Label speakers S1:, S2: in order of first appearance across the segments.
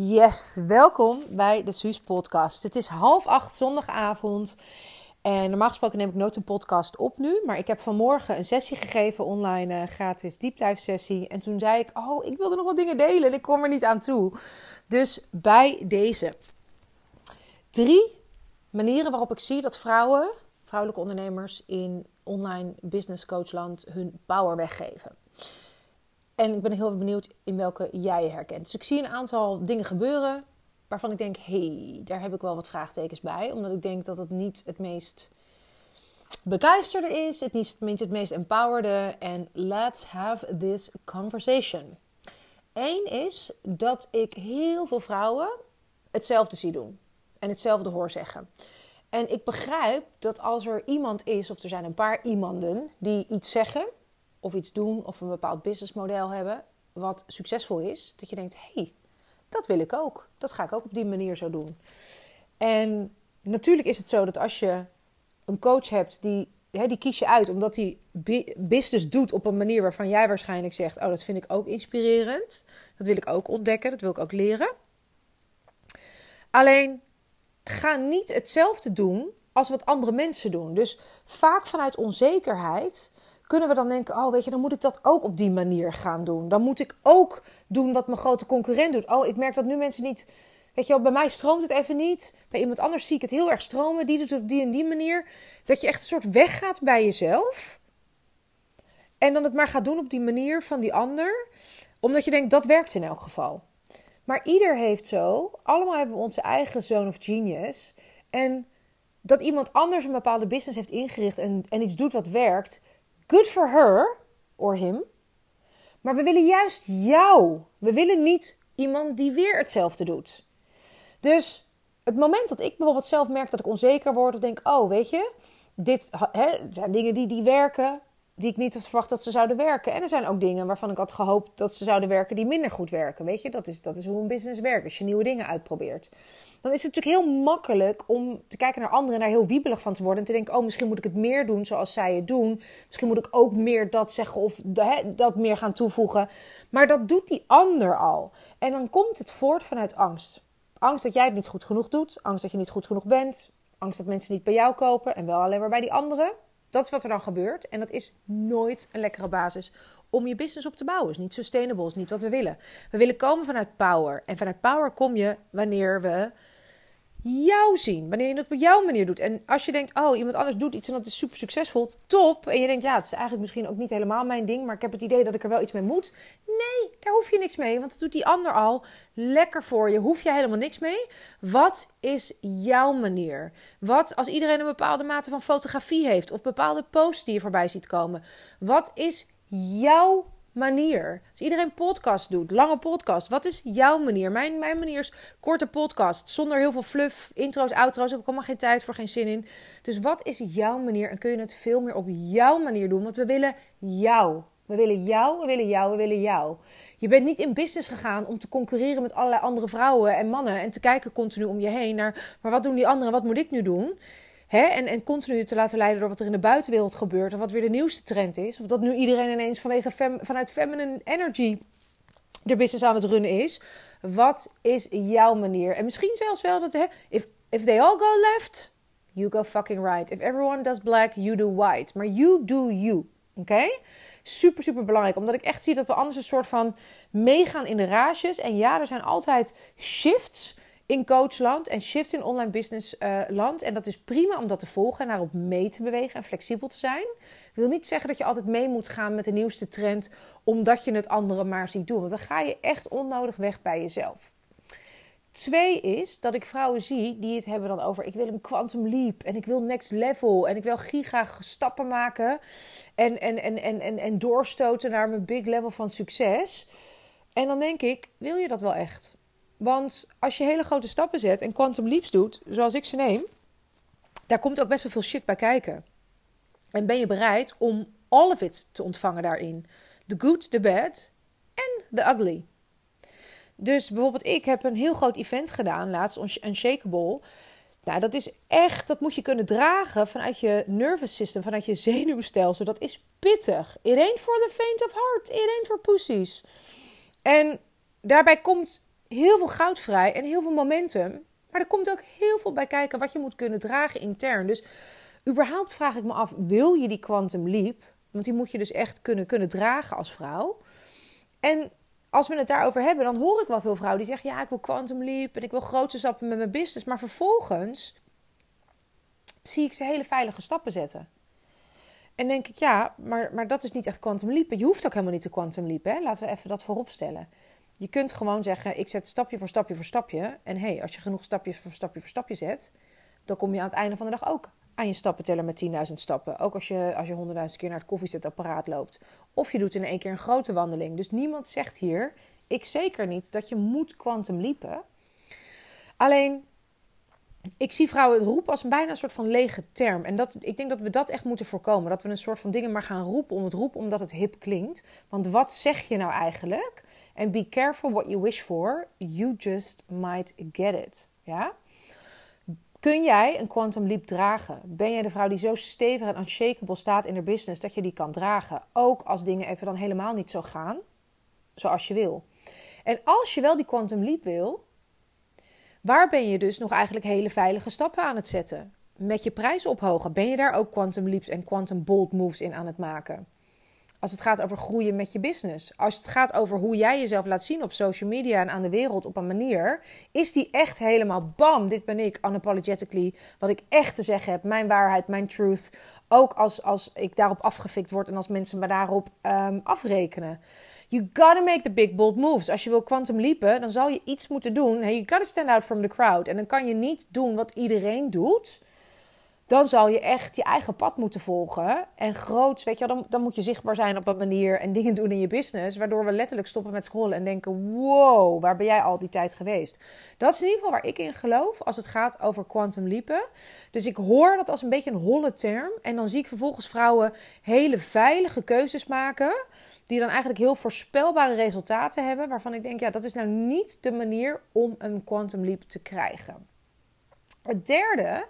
S1: Yes, welkom bij de Suus podcast. Het is half acht zondagavond en normaal gesproken neem ik nooit een podcast op nu, maar ik heb vanmorgen een sessie gegeven online, uh, gratis deepdive sessie. En toen zei ik, oh, ik wilde nog wat dingen delen en ik kom er niet aan toe. Dus bij deze drie manieren waarop ik zie dat vrouwen, vrouwelijke ondernemers in online business coachland hun power weggeven. En ik ben heel benieuwd in welke jij je herkent. Dus ik zie een aantal dingen gebeuren waarvan ik denk: hey, daar heb ik wel wat vraagtekens bij. Omdat ik denk dat het niet het meest begeisterde is, het niet het meest empowerde. En let's have this conversation. Eén is dat ik heel veel vrouwen hetzelfde zie doen en hetzelfde hoor zeggen. En ik begrijp dat als er iemand is, of er zijn een paar iemanden die iets zeggen of iets doen of een bepaald businessmodel hebben wat succesvol is, dat je denkt: hé, hey, dat wil ik ook. Dat ga ik ook op die manier zo doen. En natuurlijk is het zo dat als je een coach hebt die, die kies je uit omdat hij business doet op een manier waarvan jij waarschijnlijk zegt: Oh, dat vind ik ook inspirerend. Dat wil ik ook ontdekken, dat wil ik ook leren. Alleen ga niet hetzelfde doen als wat andere mensen doen. Dus vaak vanuit onzekerheid kunnen we dan denken: oh, weet je, dan moet ik dat ook op die manier gaan doen. Dan moet ik ook doen wat mijn grote concurrent doet. Oh, ik merk dat nu mensen niet. Weet je bij mij stroomt het even niet. Bij iemand anders zie ik het heel erg stromen. Die doet het op die en die manier. Dat je echt een soort weggaat bij jezelf. En dan het maar gaat doen op die manier van die ander. Omdat je denkt, dat werkt in elk geval. Maar ieder heeft zo. Allemaal hebben we onze eigen zone of genius. En dat iemand anders een bepaalde business heeft ingericht en, en iets doet wat werkt Good for her or him. Maar we willen juist jou. We willen niet iemand die weer hetzelfde doet. Dus het moment dat ik bijvoorbeeld zelf merk dat ik onzeker word, of denk: oh, weet je, dit zijn dingen die, die werken die ik niet had verwacht dat ze zouden werken. En er zijn ook dingen waarvan ik had gehoopt dat ze zouden werken die minder goed werken. Weet je, dat is, dat is hoe een business werkt. Als je nieuwe dingen uitprobeert. Dan is het natuurlijk heel makkelijk om te kijken naar anderen en daar heel wiebelig van te worden. En te denken, oh, misschien moet ik het meer doen zoals zij het doen. Misschien moet ik ook meer dat zeggen of dat meer gaan toevoegen. Maar dat doet die ander al. En dan komt het voort vanuit angst. Angst dat jij het niet goed genoeg doet. Angst dat je niet goed genoeg bent. Angst dat mensen niet bij jou kopen en wel alleen maar bij die anderen. Dat is wat er dan gebeurt. En dat is nooit een lekkere basis om je business op te bouwen. Is niet sustainable, is niet wat we willen. We willen komen vanuit power. En vanuit power kom je wanneer we jou zien. Wanneer je het op jouw manier doet. En als je denkt, oh, iemand anders doet iets en dat is super succesvol, top. En je denkt, ja, het is eigenlijk misschien ook niet helemaal mijn ding, maar ik heb het idee dat ik er wel iets mee moet. Nee, daar hoef je niks mee, want dat doet die ander al. Lekker voor je, hoef je helemaal niks mee. Wat is jouw manier? Wat als iedereen een bepaalde mate van fotografie heeft of bepaalde posts die je voorbij ziet komen? Wat is jouw manier. Als iedereen podcast doet, lange podcast, wat is jouw manier? Mijn, mijn manier is korte podcast, zonder heel veel fluff, intro's, outro's. Heb ik allemaal geen tijd voor, geen zin in. Dus wat is jouw manier? En kun je het veel meer op jouw manier doen? Want we willen jou. We willen jou, we willen jou, we willen jou. Je bent niet in business gegaan om te concurreren met allerlei andere vrouwen en mannen. En te kijken continu om je heen naar, maar wat doen die anderen, wat moet ik nu doen? Hè? En, en continu te laten leiden door wat er in de buitenwereld gebeurt. Of wat weer de nieuwste trend is. Of dat nu iedereen ineens vanwege vanuit feminine energy de business aan het runnen is. Wat is jouw manier? En misschien zelfs wel dat, hè, if, if they all go left, you go fucking right. If everyone does black, you do white. Maar you do you. Oké? Super, super belangrijk. Omdat ik echt zie dat we anders een soort van meegaan in de rages. En ja, er zijn altijd shifts in coachland en shift in online business uh, land. En dat is prima om dat te volgen en daarop mee te bewegen en flexibel te zijn. wil niet zeggen dat je altijd mee moet gaan met de nieuwste trend, omdat je het andere maar ziet doen. Want dan ga je echt onnodig weg bij jezelf. Twee is dat ik vrouwen zie die het hebben dan over: ik wil een quantum leap en ik wil next level en ik wil giga stappen maken en, en, en, en, en, en doorstoten naar mijn big level van succes. En dan denk ik: wil je dat wel echt? Want als je hele grote stappen zet en quantum leaps doet, zoals ik ze neem, daar komt ook best wel veel shit bij kijken. En ben je bereid om all of it te ontvangen daarin? The good, the bad en the ugly. Dus bijvoorbeeld, ik heb een heel groot event gedaan, laatst, Unshakable. Nou, dat is echt, dat moet je kunnen dragen vanuit je nervous system, vanuit je zenuwstelsel. Dat is pittig. It ain't for the faint of heart. It ain't for pussies. En daarbij komt heel veel goud vrij en heel veel momentum. Maar er komt ook heel veel bij kijken wat je moet kunnen dragen intern. Dus überhaupt vraag ik me af, wil je die quantum leap? Want die moet je dus echt kunnen, kunnen dragen als vrouw. En als we het daarover hebben, dan hoor ik wel veel vrouwen die zeggen: Ja, ik wil quantum leap en ik wil grote stappen met mijn business. Maar vervolgens zie ik ze hele veilige stappen zetten. En denk ik, ja, maar, maar dat is niet echt quantum leap. Je hoeft ook helemaal niet te quantum leap. Hè? Laten we even dat voorop stellen. Je kunt gewoon zeggen, ik zet stapje voor stapje voor stapje. En hey, als je genoeg stapje voor stapje voor stapje zet... dan kom je aan het einde van de dag ook aan je stappenteller met 10.000 stappen. Ook als je, als je 100.000 keer naar het koffiezetapparaat loopt. Of je doet in één keer een grote wandeling. Dus niemand zegt hier, ik zeker niet, dat je moet quantum leapen. Alleen, ik zie vrouwen het roepen als een bijna een soort van lege term. En dat, ik denk dat we dat echt moeten voorkomen. Dat we een soort van dingen maar gaan roepen om het roepen omdat het hip klinkt. Want wat zeg je nou eigenlijk? En be careful what you wish for. You just might get it. Ja? Kun jij een quantum leap dragen? Ben jij de vrouw die zo stevig en unshakable staat in haar business dat je die kan dragen? Ook als dingen even dan helemaal niet zo gaan zoals je wil. En als je wel die quantum leap wil, waar ben je dus nog eigenlijk hele veilige stappen aan het zetten? Met je prijs ophogen, ben je daar ook quantum leaps en quantum bold moves in aan het maken? Als het gaat over groeien met je business. Als het gaat over hoe jij jezelf laat zien op social media en aan de wereld op een manier. Is die echt helemaal bam, dit ben ik, unapologetically. Wat ik echt te zeggen heb, mijn waarheid, mijn truth. Ook als, als ik daarop afgefikt word en als mensen me daarop um, afrekenen. You gotta make the big bold moves. Als je wil quantum leapen, dan zal je iets moeten doen. Hey, you gotta stand out from the crowd. En dan kan je niet doen wat iedereen doet dan zal je echt je eigen pad moeten volgen. En groot, weet je wel, dan, dan moet je zichtbaar zijn op een manier en dingen doen in je business. Waardoor we letterlijk stoppen met scrollen en denken: wow, waar ben jij al die tijd geweest? Dat is in ieder geval waar ik in geloof als het gaat over quantum leapen. Dus ik hoor dat als een beetje een holle term. En dan zie ik vervolgens vrouwen hele veilige keuzes maken. Die dan eigenlijk heel voorspelbare resultaten hebben. Waarvan ik denk: ja, dat is nou niet de manier om een quantum leap te krijgen. Het derde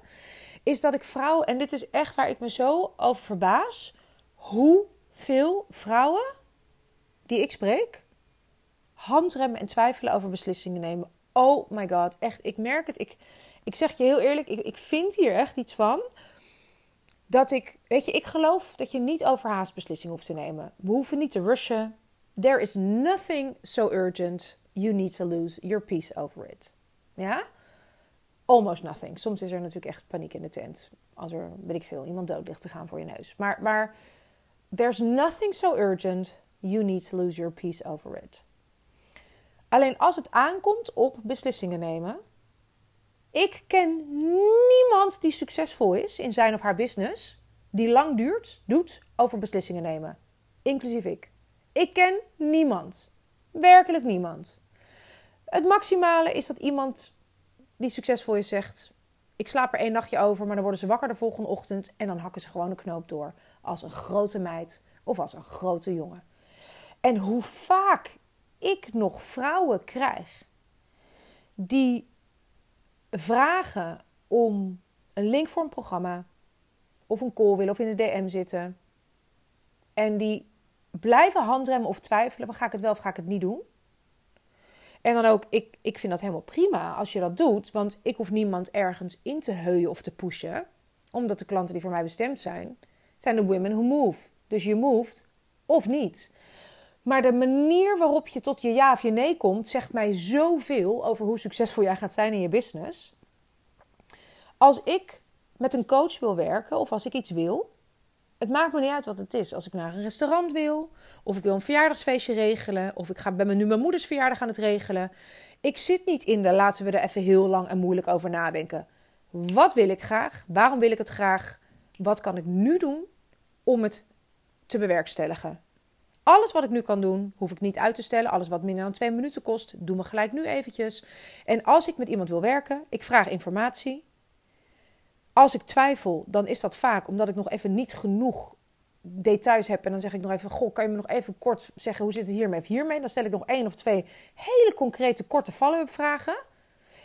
S1: is dat ik vrouwen, en dit is echt waar ik me zo over verbaas, hoeveel vrouwen die ik spreek, handremmen en twijfelen over beslissingen nemen. Oh my god, echt, ik merk het. Ik, ik zeg je heel eerlijk, ik, ik vind hier echt iets van. Dat ik, weet je, ik geloof dat je niet overhaast beslissingen hoeft te nemen. We hoeven niet te rushen. There is nothing so urgent. You need to lose your peace over it. Ja? Almost nothing. Soms is er natuurlijk echt paniek in de tent. Als er, weet ik veel, iemand dood ligt te gaan voor je neus. Maar, maar there's nothing so urgent. You need to lose your peace over it. Alleen als het aankomt op beslissingen nemen. Ik ken niemand die succesvol is in zijn of haar business. Die lang duurt, doet over beslissingen nemen. Inclusief ik. Ik ken niemand. Werkelijk niemand. Het maximale is dat iemand die succesvol is zegt: Ik slaap er één nachtje over, maar dan worden ze wakker de volgende ochtend en dan hakken ze gewoon een knoop door. Als een grote meid of als een grote jongen. En hoe vaak ik nog vrouwen krijg die vragen om een link voor een programma of een call willen of in de DM zitten. En die blijven handremmen of twijfelen: ga ik het wel of ga ik het niet doen? En dan ook, ik, ik vind dat helemaal prima als je dat doet. Want ik hoef niemand ergens in te heuien of te pushen. Omdat de klanten die voor mij bestemd zijn, zijn de women who move. Dus je moved of niet. Maar de manier waarop je tot je ja of je nee komt, zegt mij zoveel over hoe succesvol jij gaat zijn in je business. Als ik met een coach wil werken of als ik iets wil, het maakt me niet uit wat het is. Als ik naar een restaurant wil, of ik wil een verjaardagsfeestje regelen, of ik ga bij mijn, nu mijn moeders verjaardag aan het regelen. Ik zit niet in de laten we er even heel lang en moeilijk over nadenken. Wat wil ik graag? Waarom wil ik het graag? Wat kan ik nu doen om het te bewerkstelligen? Alles wat ik nu kan doen, hoef ik niet uit te stellen. Alles wat minder dan twee minuten kost, doen we gelijk nu eventjes. En als ik met iemand wil werken, ik vraag informatie. Als ik twijfel, dan is dat vaak omdat ik nog even niet genoeg details heb. En dan zeg ik nog even: Goh, kan je me nog even kort zeggen hoe zit het hiermee of hiermee? Dan stel ik nog één of twee hele concrete, korte follow-up vragen.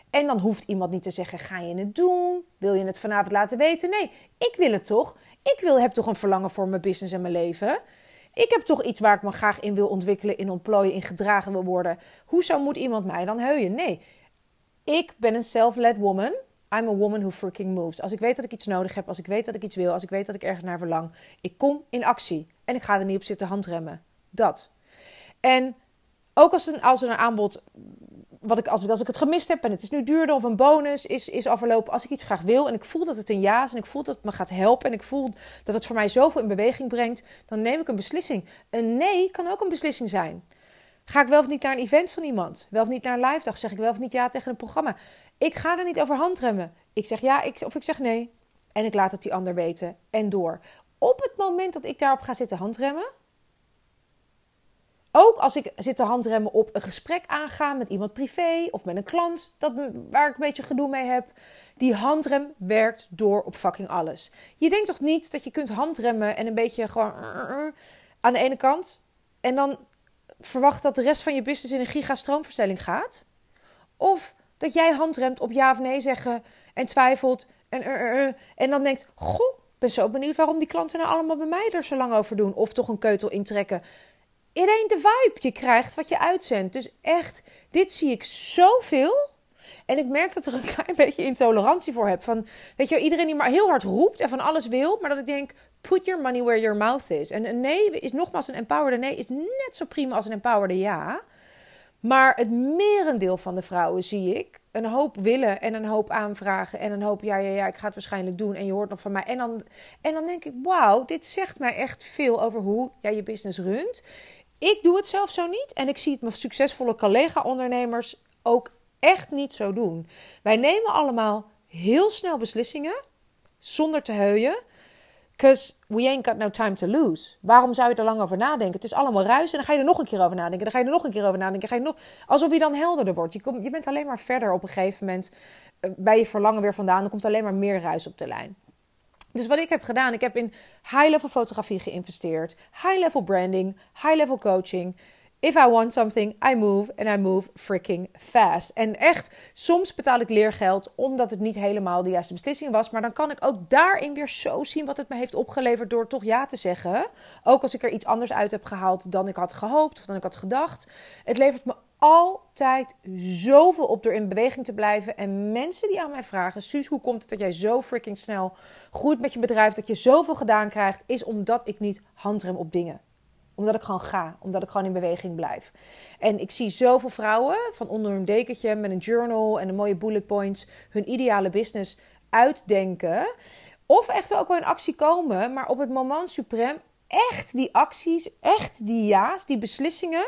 S1: En dan hoeft iemand niet te zeggen: Ga je het doen? Wil je het vanavond laten weten? Nee, ik wil het toch. Ik wil, heb toch een verlangen voor mijn business en mijn leven. Ik heb toch iets waar ik me graag in wil ontwikkelen, in ontplooien, in gedragen wil worden. Hoezo moet iemand mij dan heuien? Nee, ik ben een self-led woman. I'm a woman who freaking moves. Als ik weet dat ik iets nodig heb, als ik weet dat ik iets wil, als ik weet dat ik ergens naar verlang, ik kom in actie. En ik ga er niet op zitten handremmen. Dat. En ook als, een, als er een aanbod, wat ik, als, als ik het gemist heb en het is nu duurder of een bonus is, is afgelopen. Als ik iets graag wil en ik voel dat het een ja is en ik voel dat het me gaat helpen en ik voel dat het voor mij zoveel in beweging brengt, dan neem ik een beslissing. Een nee kan ook een beslissing zijn. Ga ik wel of niet naar een event van iemand? Wel of niet naar een live dag? Zeg ik wel of niet ja tegen een programma? Ik ga er niet over handremmen. Ik zeg ja ik, of ik zeg nee. En ik laat het die ander weten en door. Op het moment dat ik daarop ga zitten handremmen, ook als ik zit te handremmen op een gesprek aangaan met iemand privé of met een klant dat, waar ik een beetje gedoe mee heb. Die handrem werkt door op fucking alles. Je denkt toch niet dat je kunt handremmen en een beetje gewoon aan de ene kant en dan verwacht dat de rest van je business in een gigastroomverstelling gaat? Of dat jij handremt op ja of nee zeggen en twijfelt en, en dan denkt: Goh, ben zo benieuwd waarom die klanten nou allemaal bij mij er zo lang over doen. Of toch een keutel intrekken. It de vibe. Je krijgt wat je uitzendt. Dus echt, dit zie ik zoveel. En ik merk dat er een klein beetje intolerantie voor heb. Van, weet je, iedereen die maar heel hard roept en van alles wil. Maar dat ik denk, put your money where your mouth is. En een nee is nogmaals een empowered nee is net zo prima als een empowered ja. Maar het merendeel van de vrouwen zie ik een hoop willen en een hoop aanvragen en een hoop ja, ja, ja, ik ga het waarschijnlijk doen en je hoort nog van mij. En dan, en dan denk ik, wauw, dit zegt mij echt veel over hoe jij je business runt. Ik doe het zelf zo niet en ik zie het mijn succesvolle collega-ondernemers ook echt niet zo doen. Wij nemen allemaal heel snel beslissingen zonder te heuien. Because we ain't got no time to lose. Waarom zou je er lang over nadenken? Het is allemaal ruis en dan ga je er nog een keer over nadenken. Dan ga je er nog een keer over nadenken. Ga je nog... Alsof je dan helderder wordt. Je, je bent alleen maar verder op een gegeven moment uh, bij je verlangen weer vandaan. Dan komt alleen maar meer ruis op de lijn. Dus wat ik heb gedaan, ik heb in high-level fotografie geïnvesteerd, high-level branding, high-level coaching. If I want something, I move and I move freaking fast. En echt, soms betaal ik leergeld omdat het niet helemaal de juiste beslissing was. Maar dan kan ik ook daarin weer zo zien wat het me heeft opgeleverd door toch ja te zeggen. Ook als ik er iets anders uit heb gehaald dan ik had gehoopt of dan ik had gedacht. Het levert me altijd zoveel op door in beweging te blijven. En mensen die aan mij vragen: Suus, hoe komt het dat jij zo freaking snel groeit met je bedrijf, dat je zoveel gedaan krijgt, is omdat ik niet handrem op dingen. Omdat ik gewoon ga, omdat ik gewoon in beweging blijf. En ik zie zoveel vrouwen van onder een dekentje met een journal en een mooie bullet points hun ideale business uitdenken. Of echt ook wel in actie komen, maar op het moment suprem echt die acties, echt die ja's, die beslissingen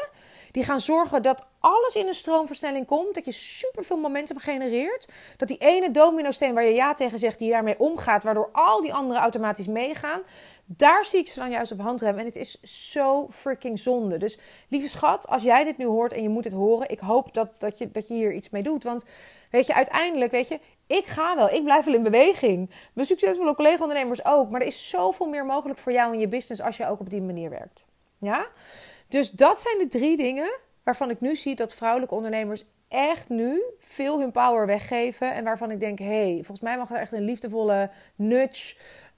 S1: die gaan zorgen dat alles in een stroomversnelling komt. Dat je superveel momentum genereert. Dat die ene domino-steen waar je ja tegen zegt, die daarmee omgaat. Waardoor al die anderen automatisch meegaan. Daar zie ik ze dan juist op handrem. En het is zo freaking zonde. Dus lieve schat, als jij dit nu hoort en je moet het horen. Ik hoop dat, dat, je, dat je hier iets mee doet. Want weet je, uiteindelijk, weet je, ik ga wel. Ik blijf wel in beweging. Mijn succesvolle collega-ondernemers ook. Maar er is zoveel meer mogelijk voor jou in je business als je ook op die manier werkt. Ja? Dus dat zijn de drie dingen waarvan ik nu zie dat vrouwelijke ondernemers echt nu veel hun power weggeven. En waarvan ik denk, hé, hey, volgens mij mag er echt een liefdevolle nudge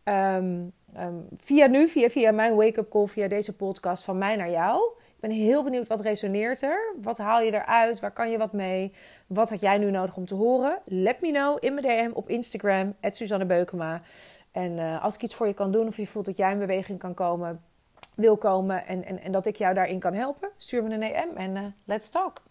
S1: ehm, ehm, via nu, via, via mijn wake-up call, via deze podcast van mij naar jou. Ik ben heel benieuwd wat resoneert er. Wat haal je eruit? Waar kan je wat mee? Wat had jij nu nodig om te horen? Let me know in mijn DM op Instagram, Suzanne Beukema. En uh, als ik iets voor je kan doen of je voelt dat jij in beweging kan komen, wil komen en, en, dat ik jou daarin kan helpen, stuur me een DM en uh, let's talk.